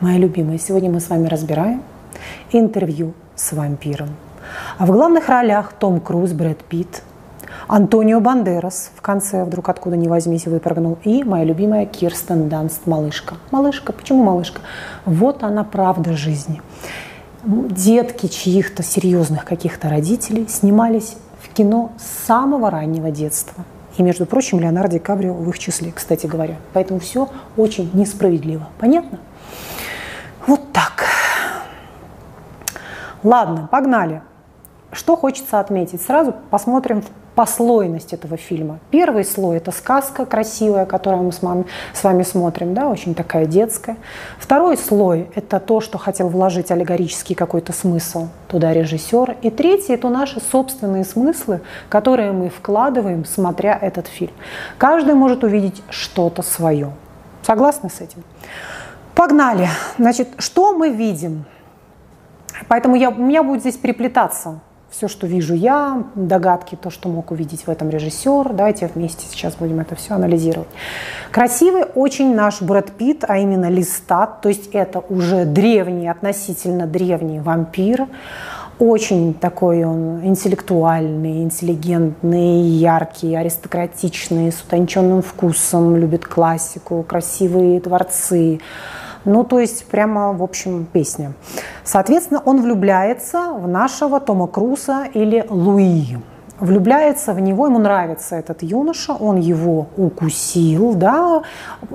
Мои любимые, сегодня мы с вами разбираем интервью с вампиром. А в главных ролях Том Круз, Брэд Питт, Антонио Бандерас в конце вдруг откуда ни возьмись выпрыгнул. И моя любимая Кирстен Данст, малышка. Малышка, почему малышка? Вот она правда жизни. Детки чьих-то серьезных каких-то родителей снимались в кино с самого раннего детства. И, между прочим, Леонардо Ди Каприо в их числе, кстати говоря. Поэтому все очень несправедливо. Понятно? Вот так. Ладно, погнали. Что хочется отметить? Сразу посмотрим послойность этого фильма. Первый слой – это сказка красивая, которую мы с вами, с вами смотрим, да, очень такая детская. Второй слой – это то, что хотел вложить аллегорический какой-то смысл туда режиссер. И третий – это наши собственные смыслы, которые мы вкладываем, смотря этот фильм. Каждый может увидеть что-то свое. Согласны с этим? Погнали. Значит, что мы видим? Поэтому я, у меня будет здесь переплетаться все, что вижу я, догадки, то, что мог увидеть в этом режиссер. Давайте вместе сейчас будем это все анализировать. Красивый очень наш Брэд Питт, а именно Листат, то есть это уже древний, относительно древний вампир. Очень такой он интеллектуальный, интеллигентный, яркий, аристократичный, с утонченным вкусом, любит классику, красивые дворцы, ну, то есть прямо, в общем, песня. Соответственно, он влюбляется в нашего Тома Круса или Луи. Влюбляется в него, ему нравится этот юноша, он его укусил, да,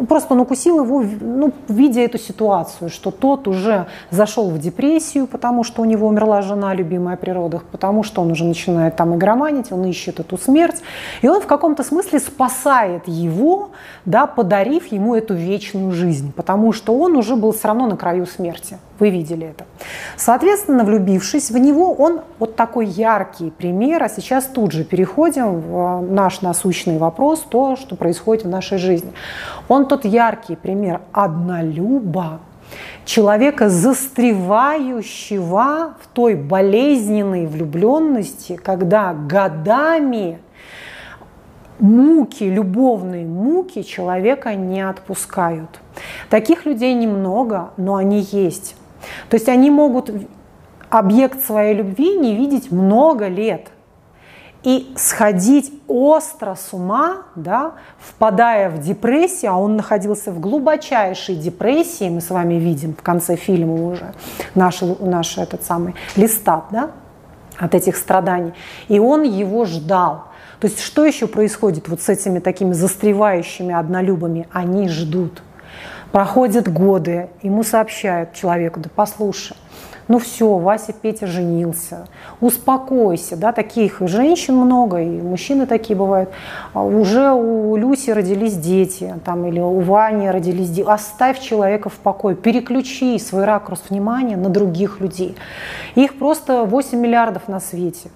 просто он укусил его, ну, видя эту ситуацию, что тот уже зашел в депрессию, потому что у него умерла жена, любимая при родах, потому что он уже начинает там игроманить, он ищет эту смерть, и он в каком-то смысле спасает его, да, подарив ему эту вечную жизнь, потому что он уже был все равно на краю смерти. Вы видели это. Соответственно, влюбившись в него, он вот такой яркий пример, а сейчас тут же переходим в наш насущный вопрос, то, что происходит в нашей жизни. Он тот яркий пример однолюба, человека, застревающего в той болезненной влюбленности, когда годами муки, любовные муки человека не отпускают. Таких людей немного, но они есть. То есть они могут объект своей любви не видеть много лет и сходить остро с ума, да, впадая в депрессию, а он находился в глубочайшей депрессии, мы с вами видим в конце фильма уже наш, наш этот самый листат, да, от этих страданий, и он его ждал. То есть что еще происходит вот с этими такими застревающими однолюбами? Они ждут. Проходят годы, ему сообщают человеку, да послушай, ну все, Вася Петя женился, успокойся, да, таких женщин много, и мужчины такие бывают, а уже у Люси родились дети, там, или у Вани родились дети, оставь человека в покое, переключи свой ракурс внимания на других людей. Их просто 8 миллиардов на свете.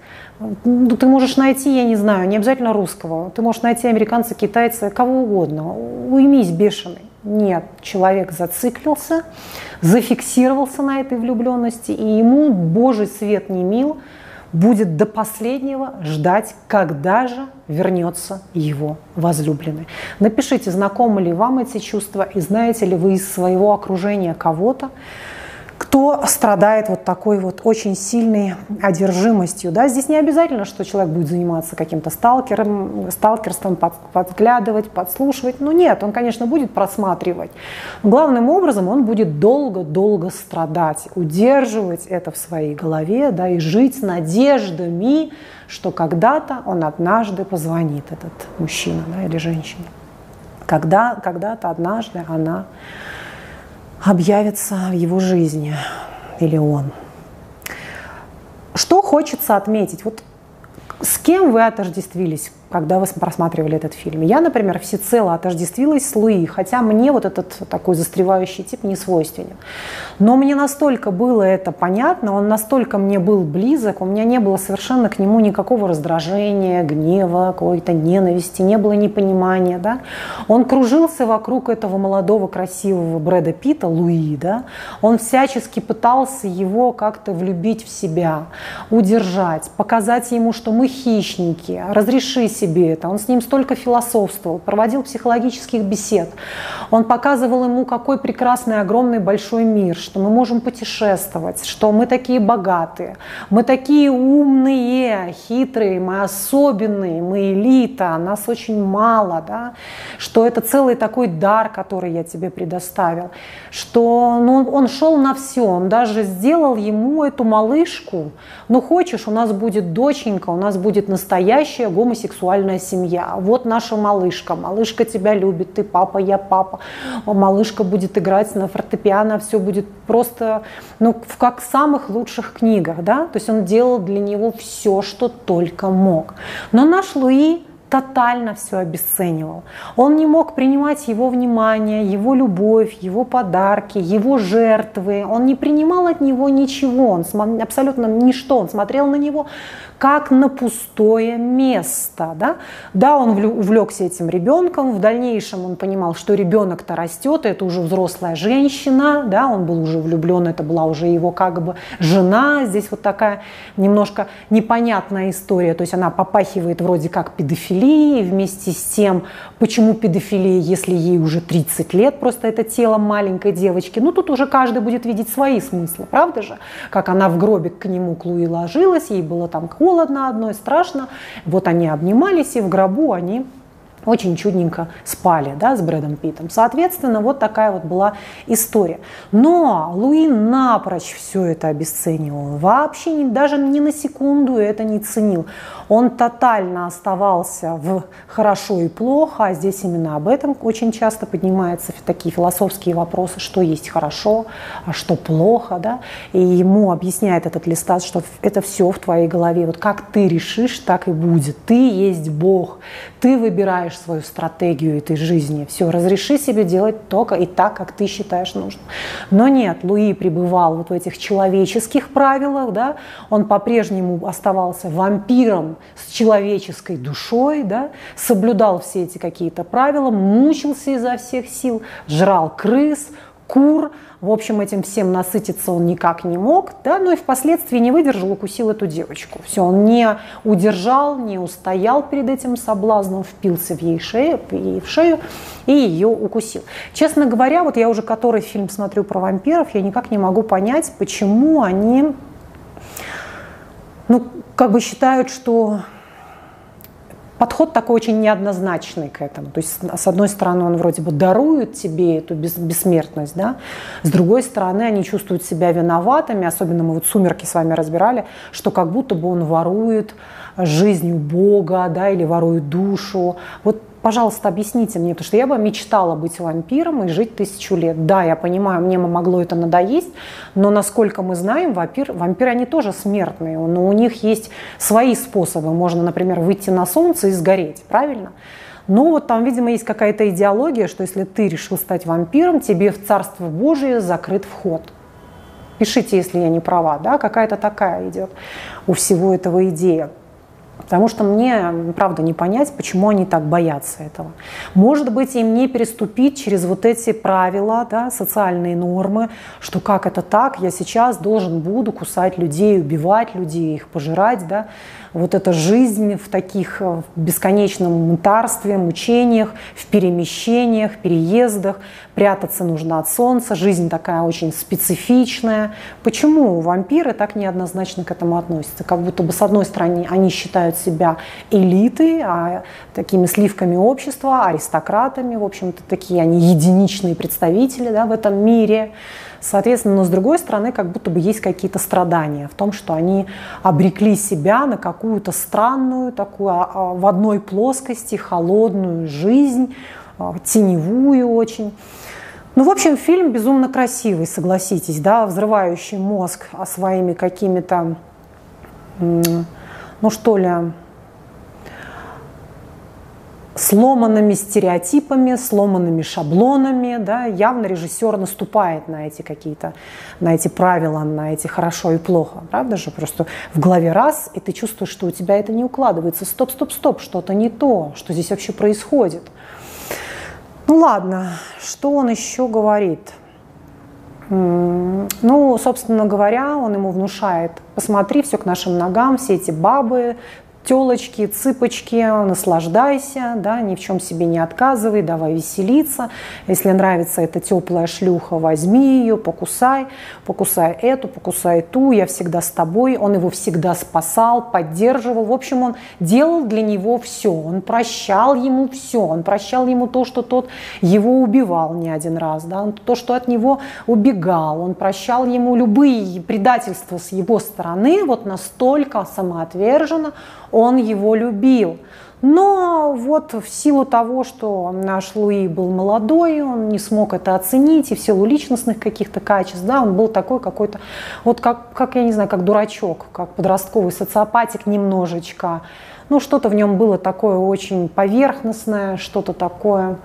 Ну, ты можешь найти, я не знаю, не обязательно русского, ты можешь найти американца, китайца, кого угодно, уймись бешеный. Нет, человек зациклился, зафиксировался на этой влюбленности, и ему Божий свет не мил, будет до последнего ждать, когда же вернется его возлюбленный. Напишите, знакомы ли вам эти чувства и знаете ли вы из своего окружения кого-то, кто страдает вот такой вот очень сильной одержимостью. Да? Здесь не обязательно, что человек будет заниматься каким-то сталкером, сталкерством, под, подглядывать, подслушивать. Ну нет, он, конечно, будет просматривать. главным образом он будет долго-долго страдать, удерживать это в своей голове да, и жить надеждами, что когда-то он однажды позвонит, этот мужчина да, или женщина. Когда, когда-то однажды она объявится в его жизни или он. Что хочется отметить? Вот с кем вы отождествились, когда вы просматривали этот фильм? Я, например, всецело отождествилась с Луи, хотя мне вот этот такой застревающий тип не свойственен. Но мне настолько было это понятно, он настолько мне был близок, у меня не было совершенно к нему никакого раздражения, гнева, какой-то ненависти, не было непонимания. Да? Он кружился вокруг этого молодого красивого Брэда Питта, Луи. Да? Он всячески пытался его как-то влюбить в себя, удержать, показать ему, что мы хищники, разреши себе это. Он с ним столько философствовал, проводил психологических бесед. Он показывал ему, какой прекрасный, огромный, большой мир, что мы можем путешествовать, что мы такие богатые, мы такие умные, хитрые, мы особенные, мы элита, нас очень мало, да? что это целый такой дар, который я тебе предоставил, что ну, он шел на все, он даже сделал ему эту малышку, ну хочешь, у нас будет доченька, у нас будет настоящая гомосексуальная семья, вот наша малышка, малышка тебя любит, ты папа, я папа, малышка будет играть на фортепиано, все будет просто, ну, как в самых лучших книгах, да, то есть он делал для него все, что только мог. Но наш Луи тотально все обесценивал. Он не мог принимать его внимание, его любовь, его подарки, его жертвы. Он не принимал от него ничего, он абсолютно ничто. Он смотрел на него как на пустое место. Да, да он увлекся этим ребенком, в дальнейшем он понимал, что ребенок-то растет, это уже взрослая женщина, да, он был уже влюблен, это была уже его как бы жена. Здесь вот такая немножко непонятная история, то есть она попахивает вроде как педофилией, вместе с тем, почему педофилия, если ей уже 30 лет, просто это тело маленькой девочки. Ну тут уже каждый будет видеть свои смыслы, правда же? Как она в гробик к нему к Луи ложилась, ей было там холодно одной, страшно. Вот они обнимались, и в гробу они очень чудненько спали да, с Брэдом Питтом. Соответственно, вот такая вот была история. Но Луи напрочь все это обесценивал. Вообще даже ни на секунду это не ценил. Он тотально оставался в хорошо и плохо, а здесь именно об этом очень часто поднимаются такие философские вопросы, что есть хорошо, а что плохо. Да? И ему объясняет этот листат, что это все в твоей голове. Вот как ты решишь, так и будет. Ты есть Бог. Ты выбираешь свою стратегию этой жизни. Все, разреши себе делать только и так, как ты считаешь нужным. Но нет, Луи пребывал вот в этих человеческих правилах, да, он по-прежнему оставался вампиром с человеческой душой, да, соблюдал все эти какие-то правила, мучился изо всех сил, жрал крыс, кур, в общем, этим всем насытиться он никак не мог, да, но и впоследствии не выдержал, укусил эту девочку. Все, он не удержал, не устоял перед этим соблазном, впился в ей, шею, ей в шею и ее укусил. Честно говоря, вот я уже который фильм смотрю про вампиров, я никак не могу понять, почему они, ну, как бы считают, что подход такой очень неоднозначный к этому. То есть, с одной стороны, он вроде бы дарует тебе эту бессмертность, да? с другой стороны, они чувствуют себя виноватыми, особенно мы вот «Сумерки» с вами разбирали, что как будто бы он ворует жизнь у Бога, да, или ворует душу. Вот пожалуйста, объясните мне, потому что я бы мечтала быть вампиром и жить тысячу лет. Да, я понимаю, мне могло это надоесть, но насколько мы знаем, вампир, вампиры, они тоже смертные, но у них есть свои способы. Можно, например, выйти на солнце и сгореть, правильно? Но вот там, видимо, есть какая-то идеология, что если ты решил стать вампиром, тебе в Царство Божие закрыт вход. Пишите, если я не права, да, какая-то такая идет у всего этого идея. Потому что мне, правда, не понять, почему они так боятся этого. Может быть, им не переступить через вот эти правила, да, социальные нормы, что как это так, я сейчас должен буду кусать людей, убивать людей, их пожирать, да, вот эта жизнь в таких э, бесконечном мытарстве, мучениях, в перемещениях, переездах, прятаться нужно от солнца, жизнь такая очень специфичная. Почему вампиры так неоднозначно к этому относятся? Как будто бы с одной стороны они считают себя элитой, а такими сливками общества, аристократами, в общем-то такие они единичные представители да, в этом мире. Соответственно, но с другой стороны, как будто бы есть какие-то страдания в том, что они обрекли себя на какую-то странную, такую а, а, в одной плоскости, холодную жизнь, а, теневую очень. Ну, в общем, фильм безумно красивый, согласитесь, да, взрывающий мозг своими какими-то, ну что ли, сломанными стереотипами, сломанными шаблонами. Да, явно режиссер наступает на эти какие-то, на эти правила, на эти хорошо и плохо. Правда же? Просто в голове раз, и ты чувствуешь, что у тебя это не укладывается. Стоп, стоп, стоп, что-то не то, что здесь вообще происходит. Ну ладно, что он еще говорит? Ну, собственно говоря, он ему внушает, посмотри, все к нашим ногам, все эти бабы, телочки, цыпочки, наслаждайся, да, ни в чем себе не отказывай, давай веселиться. Если нравится эта теплая шлюха, возьми ее, покусай, покусай эту, покусай ту, я всегда с тобой. Он его всегда спасал, поддерживал. В общем, он делал для него все. Он прощал ему все. Он прощал ему то, что тот его убивал не один раз, да, то, что от него убегал. Он прощал ему любые предательства с его стороны, вот настолько самоотверженно он его любил. Но вот в силу того, что наш Луи был молодой, он не смог это оценить, и в силу личностных каких-то качеств, да, он был такой какой-то, вот как, как, я не знаю, как дурачок, как подростковый социопатик немножечко. Ну, что-то в нем было такое очень поверхностное, что-то такое,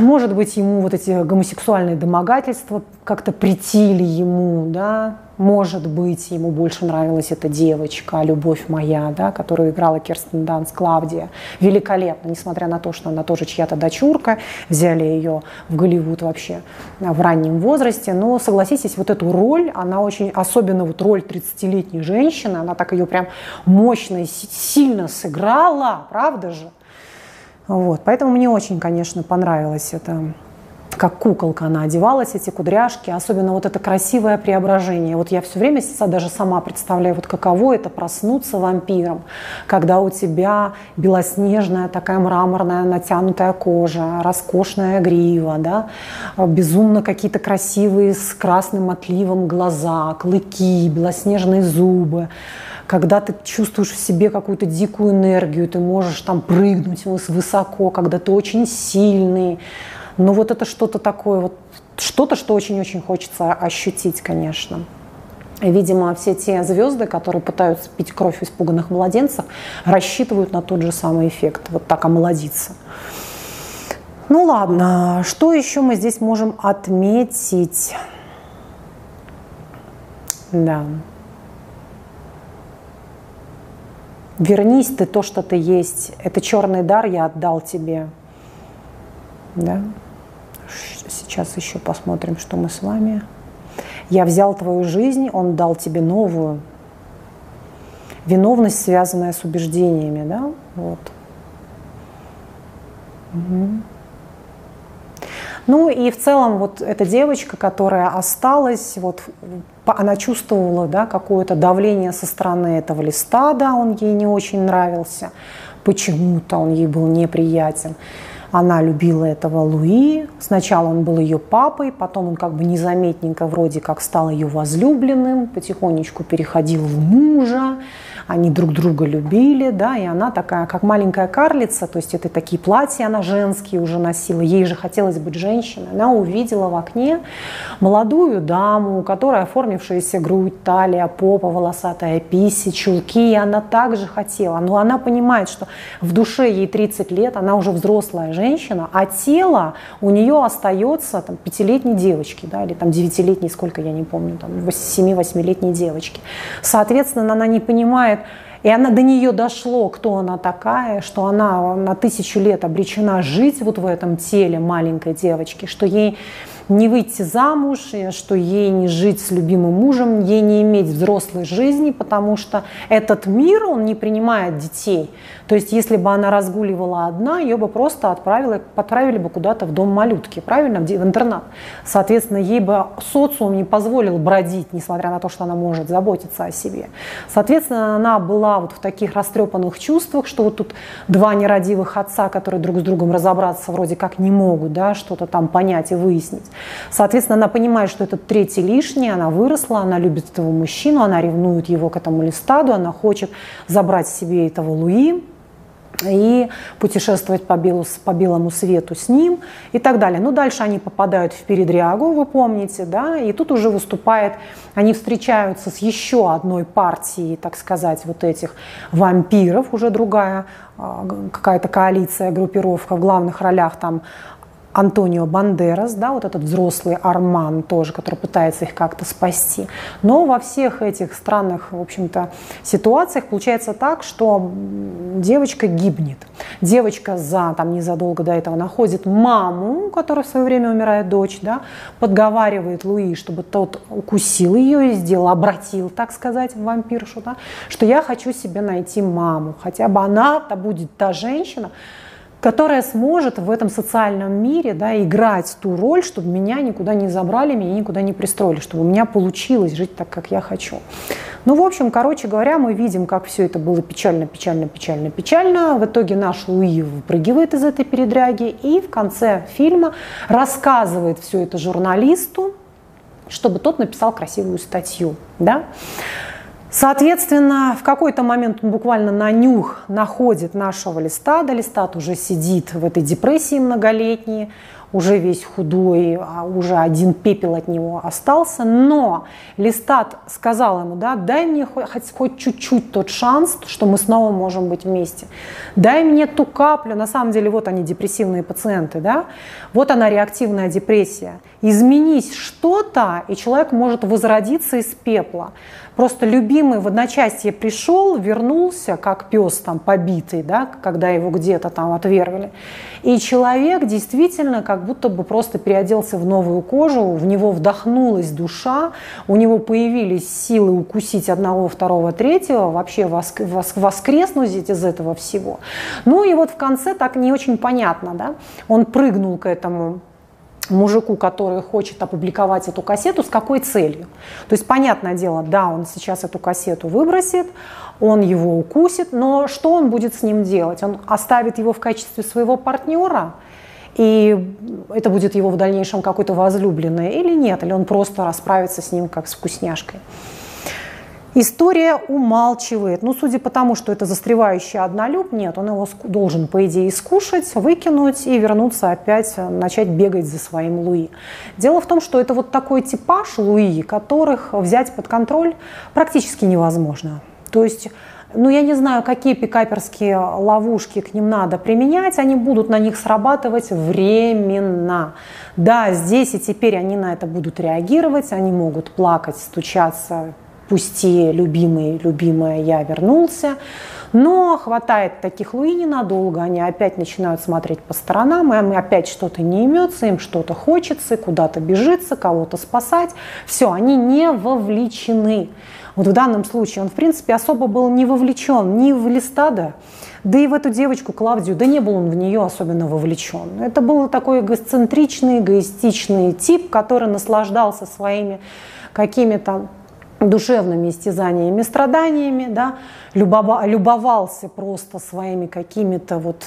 может быть, ему вот эти гомосексуальные домогательства как-то притили ему, да, может быть, ему больше нравилась эта девочка, любовь моя, да, которую играла Керстен Данс, Клавдия. Великолепно, несмотря на то, что она тоже чья-то дочурка, взяли ее в Голливуд вообще в раннем возрасте. Но согласитесь, вот эту роль, она очень, особенно вот роль 30-летней женщины, она так ее прям мощно и сильно сыграла, правда же? Вот, поэтому мне очень, конечно, понравилось это как куколка она одевалась, эти кудряшки, особенно вот это красивое преображение. Вот я все время даже сама представляю, вот каково это проснуться вампиром, когда у тебя белоснежная такая мраморная натянутая кожа, роскошная грива, да, безумно какие-то красивые с красным отливом глаза, клыки, белоснежные зубы когда ты чувствуешь в себе какую-то дикую энергию, ты можешь там прыгнуть высоко, когда ты очень сильный, но вот это что-то такое, вот что-то, что очень-очень хочется ощутить, конечно. Видимо, все те звезды, которые пытаются пить кровь испуганных младенцев, рассчитывают на тот же самый эффект, вот так омолодиться. Ну ладно, что еще мы здесь можем отметить? Да. Вернись ты то, что ты есть. Это черный дар я отдал тебе. Да. Сейчас еще посмотрим, что мы с вами. Я взял твою жизнь, он дал тебе новую. Виновность, связанная с убеждениями, да? Вот. Угу. Ну и в целом вот эта девочка, которая осталась, вот она чувствовала да, какое-то давление со стороны этого листа, да, он ей не очень нравился, почему-то он ей был неприятен. Она любила этого Луи. Сначала он был ее папой, потом он как бы незаметненько вроде как стал ее возлюбленным, потихонечку переходил в мужа они друг друга любили, да, и она такая, как маленькая карлица, то есть это такие платья она женские уже носила, ей же хотелось быть женщиной. Она увидела в окне молодую даму, у которой оформившаяся грудь, талия, попа, волосатая писи, чулки, и она также хотела. Но она понимает, что в душе ей 30 лет, она уже взрослая женщина, а тело у нее остается там, пятилетней девочки, да, или там девятилетней, сколько я не помню, там, 7-8-летней девочки. Соответственно, она не понимает, и она до нее дошло, кто она такая, что она на тысячу лет обречена жить вот в этом теле маленькой девочки, что ей не выйти замуж, что ей не жить с любимым мужем, ей не иметь взрослой жизни, потому что этот мир, он не принимает детей. То есть, если бы она разгуливала одна, ее бы просто отправили, отправили бы куда-то в дом малютки, правильно, в интернат. Соответственно, ей бы социум не позволил бродить, несмотря на то, что она может заботиться о себе. Соответственно, она была вот в таких растрепанных чувствах, что вот тут два нерадивых отца, которые друг с другом разобраться вроде как не могут, да, что-то там понять и выяснить. Соответственно, она понимает, что этот третий лишний, она выросла, она любит этого мужчину, она ревнует его к этому листаду, она хочет забрать себе этого Луи, и путешествовать по, белу, по белому свету с ним и так далее. Ну, дальше они попадают в передрягу, вы помните, да, и тут уже выступает, они встречаются с еще одной партией, так сказать, вот этих вампиров, уже другая а, какая-то коалиция, группировка в главных ролях там Антонио Бандерас, да, вот этот взрослый Арман тоже, который пытается их как-то спасти. Но во всех этих странных, в общем-то, ситуациях получается так, что девочка гибнет. Девочка за, там, незадолго до этого находит маму, у которой в свое время умирает дочь, да, подговаривает Луи, чтобы тот укусил ее и сделал, обратил, так сказать, в вампиршу, да, что я хочу себе найти маму, хотя бы она-то будет та женщина, которая сможет в этом социальном мире да, играть ту роль, чтобы меня никуда не забрали, меня никуда не пристроили, чтобы у меня получилось жить так, как я хочу. Ну, в общем, короче говоря, мы видим, как все это было печально, печально, печально, печально. В итоге наш Луи выпрыгивает из этой передряги и в конце фильма рассказывает все это журналисту, чтобы тот написал красивую статью. Да? Соответственно, в какой-то момент он буквально на нюх находит нашего листада. Листат уже сидит в этой депрессии многолетней, уже весь худой, а уже один пепел от него остался. Но Листат сказал ему, да, дай мне хоть, хоть чуть-чуть тот шанс, что мы снова можем быть вместе. Дай мне ту каплю, на самом деле вот они депрессивные пациенты, да, вот она реактивная депрессия. Изменись что-то, и человек может возродиться из пепла. Просто любимый в одночасье пришел, вернулся, как пес там побитый, да, когда его где-то там отвергли. И человек действительно как будто бы просто переоделся в новую кожу, в него вдохнулась душа, у него появились силы укусить одного, второго, третьего, вообще воскреснуть из этого всего. Ну и вот в конце так не очень понятно, да, он прыгнул к этому мужику, который хочет опубликовать эту кассету, с какой целью. То есть, понятное дело, да, он сейчас эту кассету выбросит, он его укусит, но что он будет с ним делать? Он оставит его в качестве своего партнера, и это будет его в дальнейшем какой-то возлюбленный или нет, или он просто расправится с ним как с вкусняшкой. История умалчивает. Ну, судя по тому, что это застревающий однолюб, нет, он его должен, по идее, скушать, выкинуть и вернуться опять, начать бегать за своим Луи. Дело в том, что это вот такой типаж Луи, которых взять под контроль практически невозможно. То есть ну, я не знаю, какие пикаперские ловушки к ним надо применять, они будут на них срабатывать временно. Да, здесь и теперь они на это будут реагировать, они могут плакать, стучаться, пусти, любимый, любимая, я вернулся. Но хватает таких Луи ненадолго, они опять начинают смотреть по сторонам, им опять что-то не имется, им что-то хочется, куда-то бежится, кого-то спасать. Все, они не вовлечены. Вот в данном случае он, в принципе, особо был не вовлечен ни в Листада, да и в эту девочку Клавдию, да не был он в нее особенно вовлечен. Это был такой эгоцентричный, эгоистичный тип, который наслаждался своими какими-то душевными истязаниями, страданиями, да, любовался просто своими какими-то вот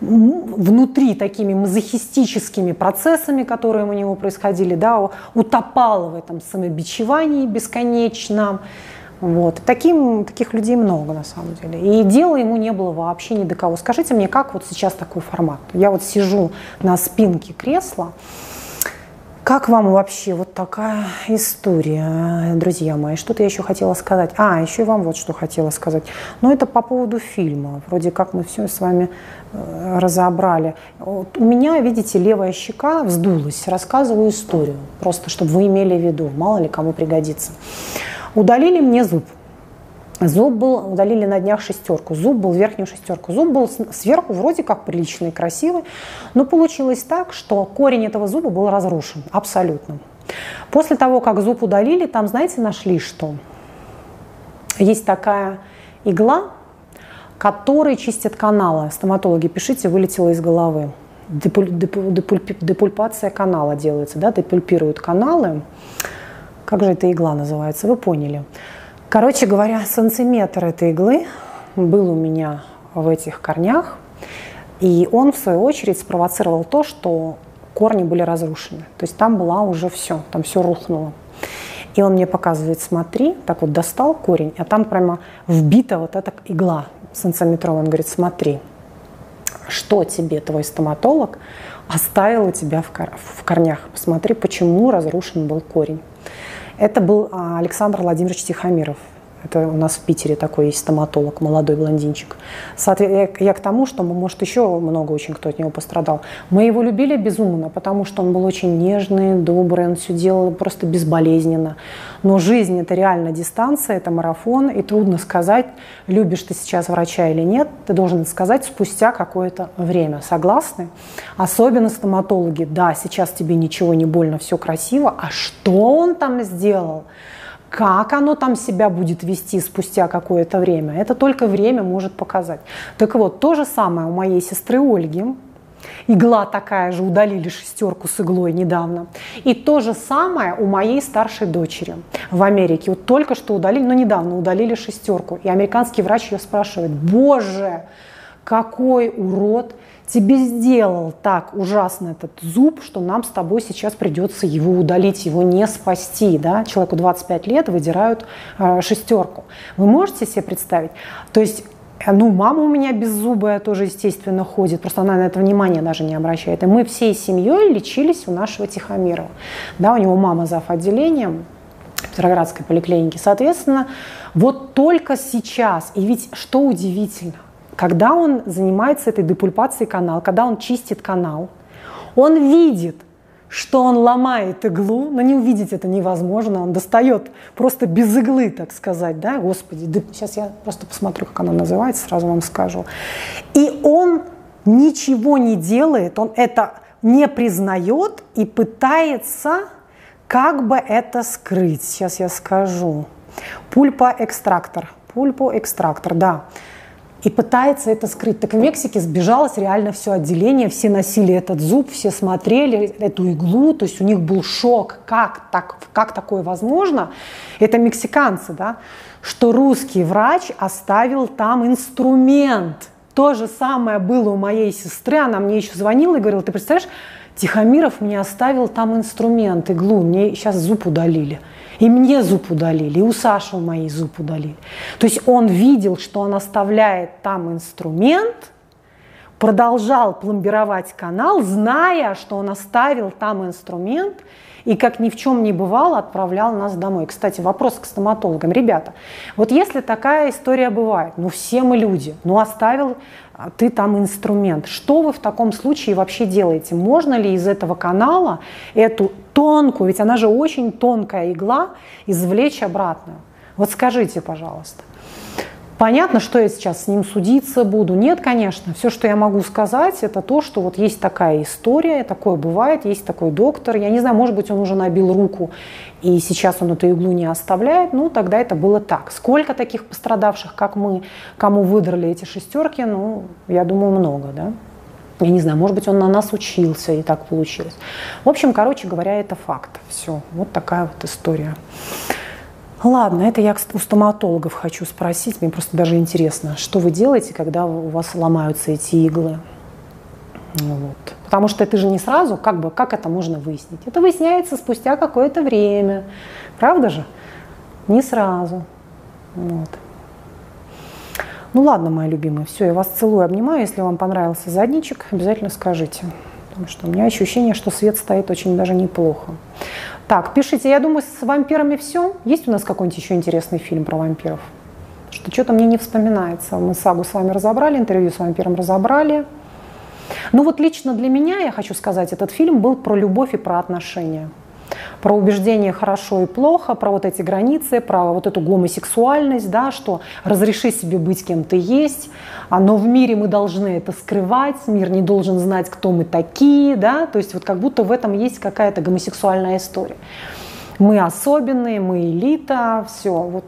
внутри такими мазохистическими процессами, которые у него происходили, да, утопал в этом самобичевании бесконечном. Вот. Таким, таких людей много на самом деле. И дела ему не было вообще ни до кого. Скажите мне, как вот сейчас такой формат? Я вот сижу на спинке кресла, как вам вообще вот такая история, друзья мои? Что-то я еще хотела сказать. А, еще и вам вот что хотела сказать. Но это по поводу фильма. Вроде как мы все с вами э, разобрали. Вот у меня, видите, левая щека вздулась. Рассказываю историю. Просто, чтобы вы имели в виду. Мало ли кому пригодится. Удалили мне зуб. Зуб был, удалили на днях шестерку. Зуб был верхнюю шестерку. Зуб был сверху вроде как приличный, красивый. Но получилось так, что корень этого зуба был разрушен абсолютно. После того, как зуб удалили, там, знаете, нашли что? Есть такая игла, которая чистит каналы. Стоматологи, пишите, вылетела из головы. Депуль, депуль, депуль, депульпация канала делается, да, депульпируют каналы. Как же эта игла называется, вы поняли. Короче говоря, сантиметр этой иглы был у меня в этих корнях, и он, в свою очередь, спровоцировал то, что корни были разрушены. То есть там была уже все, там все рухнуло. И он мне показывает, смотри, так вот достал корень, а там прямо вбита вот эта игла сантиметровая. Он говорит, смотри, что тебе твой стоматолог оставил у тебя в, в корнях. Посмотри, почему разрушен был корень. Это был а, Александр Владимирович Тихомиров. Это у нас в Питере такой есть стоматолог, молодой блондинчик. Я, я к тому, что, может, еще много очень кто от него пострадал. Мы его любили безумно, потому что он был очень нежный, добрый, он все делал просто безболезненно. Но жизнь – это реально дистанция, это марафон, и трудно сказать, любишь ты сейчас врача или нет. Ты должен сказать спустя какое-то время. Согласны? Особенно стоматологи. Да, сейчас тебе ничего не больно, все красиво. А что он там сделал? Как оно там себя будет вести спустя какое-то время, это только время может показать. Так вот, то же самое у моей сестры Ольги. Игла такая же, удалили шестерку с иглой недавно. И то же самое у моей старшей дочери в Америке. Вот только что удалили, но недавно удалили шестерку. И американский врач ее спрашивает, боже, какой урод тебе сделал так ужасно этот зуб, что нам с тобой сейчас придется его удалить, его не спасти. Да? Человеку 25 лет выдирают э, шестерку. Вы можете себе представить? То есть э, ну, мама у меня беззубая тоже, естественно, ходит, просто она на это внимание даже не обращает. И мы всей семьей лечились у нашего Тихомирова. Да, у него мама зав. отделением Петроградской поликлиники. Соответственно, вот только сейчас, и ведь что удивительно, когда он занимается этой депульпацией канала, когда он чистит канал, он видит, что он ломает иглу, но не увидеть это невозможно, он достает просто без иглы, так сказать, да, господи, да, сейчас я просто посмотрю, как она называется, сразу вам скажу. И он ничего не делает, он это не признает и пытается как бы это скрыть. Сейчас я скажу. Пульпоэкстрактор. Пульпоэкстрактор, да и пытается это скрыть. Так в Мексике сбежалось реально все отделение, все носили этот зуб, все смотрели эту иглу, то есть у них был шок, как, так, как такое возможно. Это мексиканцы, да, что русский врач оставил там инструмент. То же самое было у моей сестры, она мне еще звонила и говорила, ты представляешь, Тихомиров мне оставил там инструмент, иглу, мне сейчас зуб удалили. И мне зуб удалили, и у Саши мои зуб удалили. То есть он видел, что он оставляет там инструмент, продолжал пломбировать канал, зная, что он оставил там инструмент, и как ни в чем не бывало, отправлял нас домой. Кстати, вопрос к стоматологам. Ребята, вот если такая история бывает, ну все мы люди, ну оставил а, ты там инструмент. Что вы в таком случае вообще делаете? Можно ли из этого канала эту тонкую, ведь она же очень тонкая игла, извлечь обратно? Вот скажите, пожалуйста. Понятно, что я сейчас с ним судиться буду. Нет, конечно. Все, что я могу сказать, это то, что вот есть такая история, такое бывает, есть такой доктор. Я не знаю, может быть, он уже набил руку, и сейчас он эту иглу не оставляет. Ну, тогда это было так. Сколько таких пострадавших, как мы, кому выдрали эти шестерки, ну, я думаю, много, да? Я не знаю, может быть, он на нас учился, и так получилось. В общем, короче говоря, это факт. Все, вот такая вот история. Ладно, это я у стоматологов хочу спросить. Мне просто даже интересно, что вы делаете, когда у вас ломаются эти иглы? Ну вот. Потому что это же не сразу, как бы, как это можно выяснить? Это выясняется спустя какое-то время. Правда же? Не сразу. Вот. Ну ладно, мои любимые, все, я вас целую, обнимаю. Если вам понравился задничек, обязательно скажите. Потому что у меня ощущение, что свет стоит очень даже неплохо. Так, пишите, я думаю, с вампирами все. Есть у нас какой-нибудь еще интересный фильм про вампиров? Что что-то мне не вспоминается. Мы сагу с вами разобрали, интервью с вампиром разобрали. Ну вот лично для меня, я хочу сказать, этот фильм был про любовь и про отношения про убеждение хорошо и плохо, про вот эти границы, про вот эту гомосексуальность, да, что разреши себе быть кем ты есть, а, но в мире мы должны это скрывать, мир не должен знать, кто мы такие, да, то есть вот как будто в этом есть какая-то гомосексуальная история. Мы особенные, мы элита, все, вот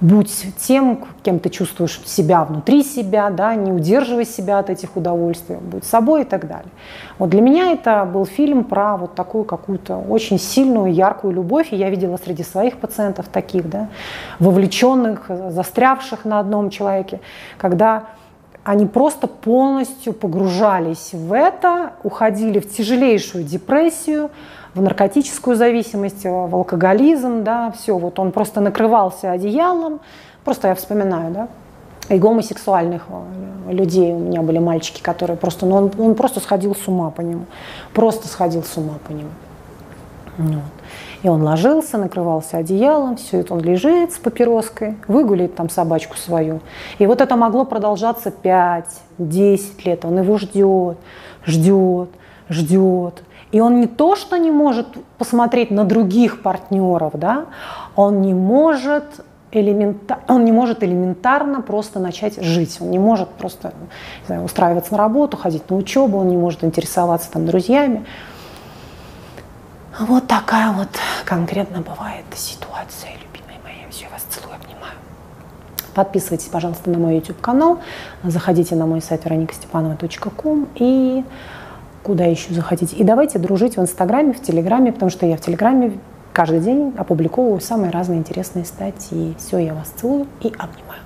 будь тем, кем ты чувствуешь себя внутри себя, да, не удерживай себя от этих удовольствий, будь собой и так далее. Вот для меня это был фильм про вот такую какую-то очень сильную, яркую любовь, и я видела среди своих пациентов таких, да, вовлеченных, застрявших на одном человеке, когда они просто полностью погружались в это, уходили в тяжелейшую депрессию, в наркотическую зависимость, в алкоголизм, да, все, вот он просто накрывался одеялом, просто я вспоминаю, да, и гомосексуальных э, людей у меня были мальчики, которые просто, ну он, он просто сходил с ума по нему, просто сходил с ума по нему. Вот. И он ложился, накрывался одеялом, все это он лежит с папироской, выгуляет там собачку свою. И вот это могло продолжаться 5-10 лет. Он его ждет, ждет, ждет. И он не то, что не может посмотреть на других партнеров, да, он не может элемента... он не может элементарно просто начать жить. Он не может просто не знаю, устраиваться на работу, ходить на учебу, он не может интересоваться там друзьями. Вот такая вот конкретно бывает ситуация, любимые мои. Все, вас целую, обнимаю. Подписывайтесь, пожалуйста, на мой YouTube-канал, заходите на мой сайт вероникастепанова.ком и куда еще заходите. И давайте дружить в Инстаграме, в Телеграме, потому что я в Телеграме каждый день опубликовываю самые разные интересные статьи. Все, я вас целую и обнимаю.